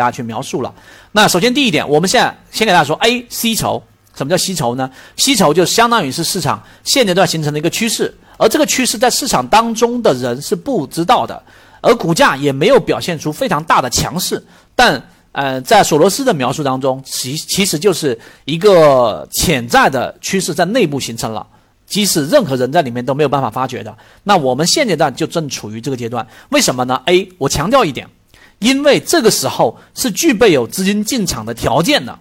大家去描述了。那首先第一点，我们现在先给大家说 A 吸筹，什么叫吸筹呢？吸筹就相当于是市场现阶段形成的一个趋势，而这个趋势在市场当中的人是不知道的，而股价也没有表现出非常大的强势，但呃，在索罗斯的描述当中，其其实就是一个潜在的趋势在内部形成了。即使任何人在里面都没有办法发觉的，那我们现阶段就正处于这个阶段。为什么呢？A，我强调一点，因为这个时候是具备有资金进场的条件的。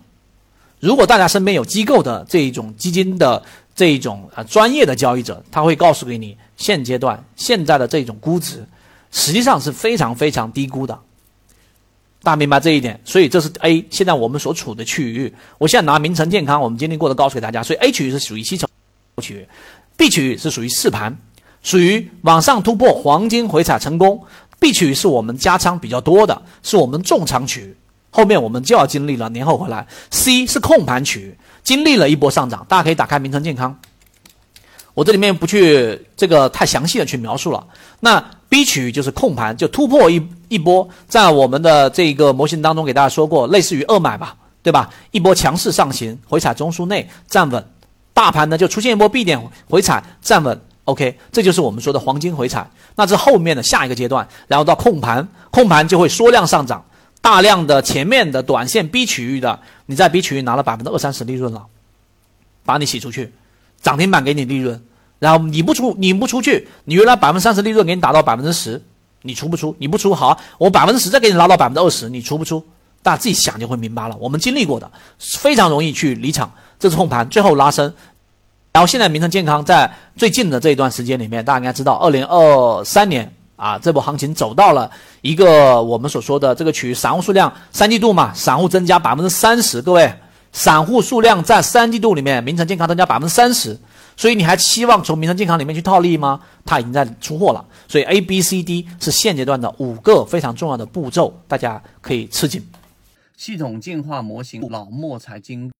如果大家身边有机构的这一种基金的这一种啊专业的交易者，他会告诉给你，现阶段现在的这种估值实际上是非常非常低估的。大家明白这一点，所以这是 A 现在我们所处的区域。我现在拿名城健康我们经历过的告诉给大家，所以 A 区域是属于吸筹。区域，B 区域是属于试盘，属于往上突破黄金回踩成功。B 区是我们加仓比较多的，是我们重仓区。后面我们就要经历了年后回来。C 是控盘区，经历了一波上涨，大家可以打开名称健康。我这里面不去这个太详细的去描述了。那 B 区就是控盘，就突破一一波，在我们的这个模型当中给大家说过，类似于二买吧，对吧？一波强势上行，回踩中枢内站稳。大盘呢就出现一波 B 点回踩站稳，OK，这就是我们说的黄金回踩。那这后面的下一个阶段，然后到控盘，控盘就会缩量上涨，大量的前面的短线 B 区域的，你在 B 区域拿了百分之二三十利润了，把你洗出去，涨停板给你利润，然后你不出你不出去，你原来百分之三十利润给你打到百分之十，你出不出？你不出好，我百分之十再给你拉到百分之二十，你出不出？大家自己想就会明白了。我们经历过的，非常容易去离场。这是控盘最后拉升，然后现在名城健康在最近的这一段时间里面，大家应该知道，二零二三年啊，这波行情走到了一个我们所说的这个区域，散户数量三季度嘛，散户增加百分之三十，各位，散户数量在三季度里面，名城健康增加百分之三十，所以你还期望从名城健康里面去套利吗？它已经在出货了，所以 A、B、C、D 是现阶段的五个非常重要的步骤，大家可以吃紧。系统进化模型，老墨财经。